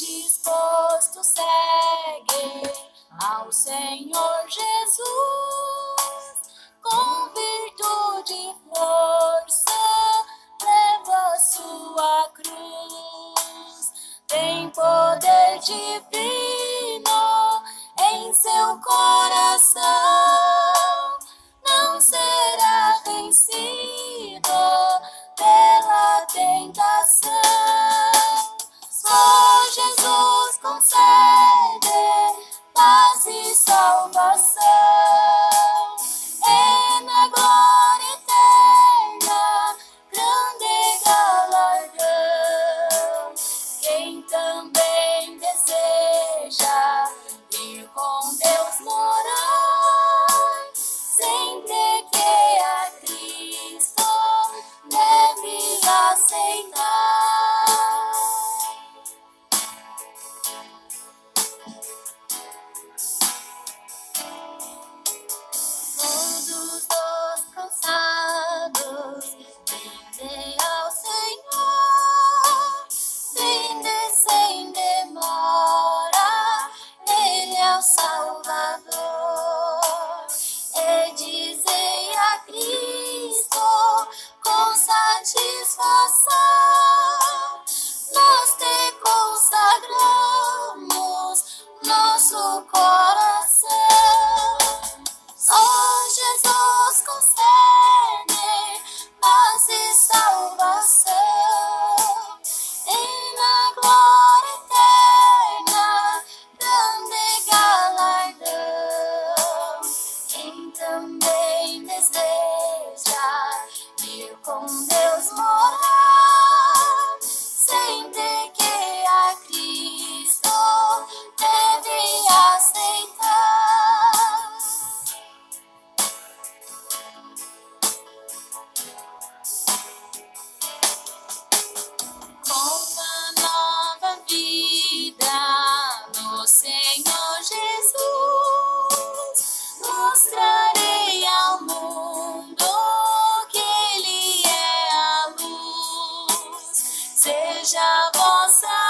Disposto segue ao Senhor Jesus com virtude e força leva sua cruz. Tem poder divino em seu coração. Salvação. É na glória eterna, grande galardão. Quem também deseja ir com Deus morar, também deseja ir com Deus. morar, seja vossa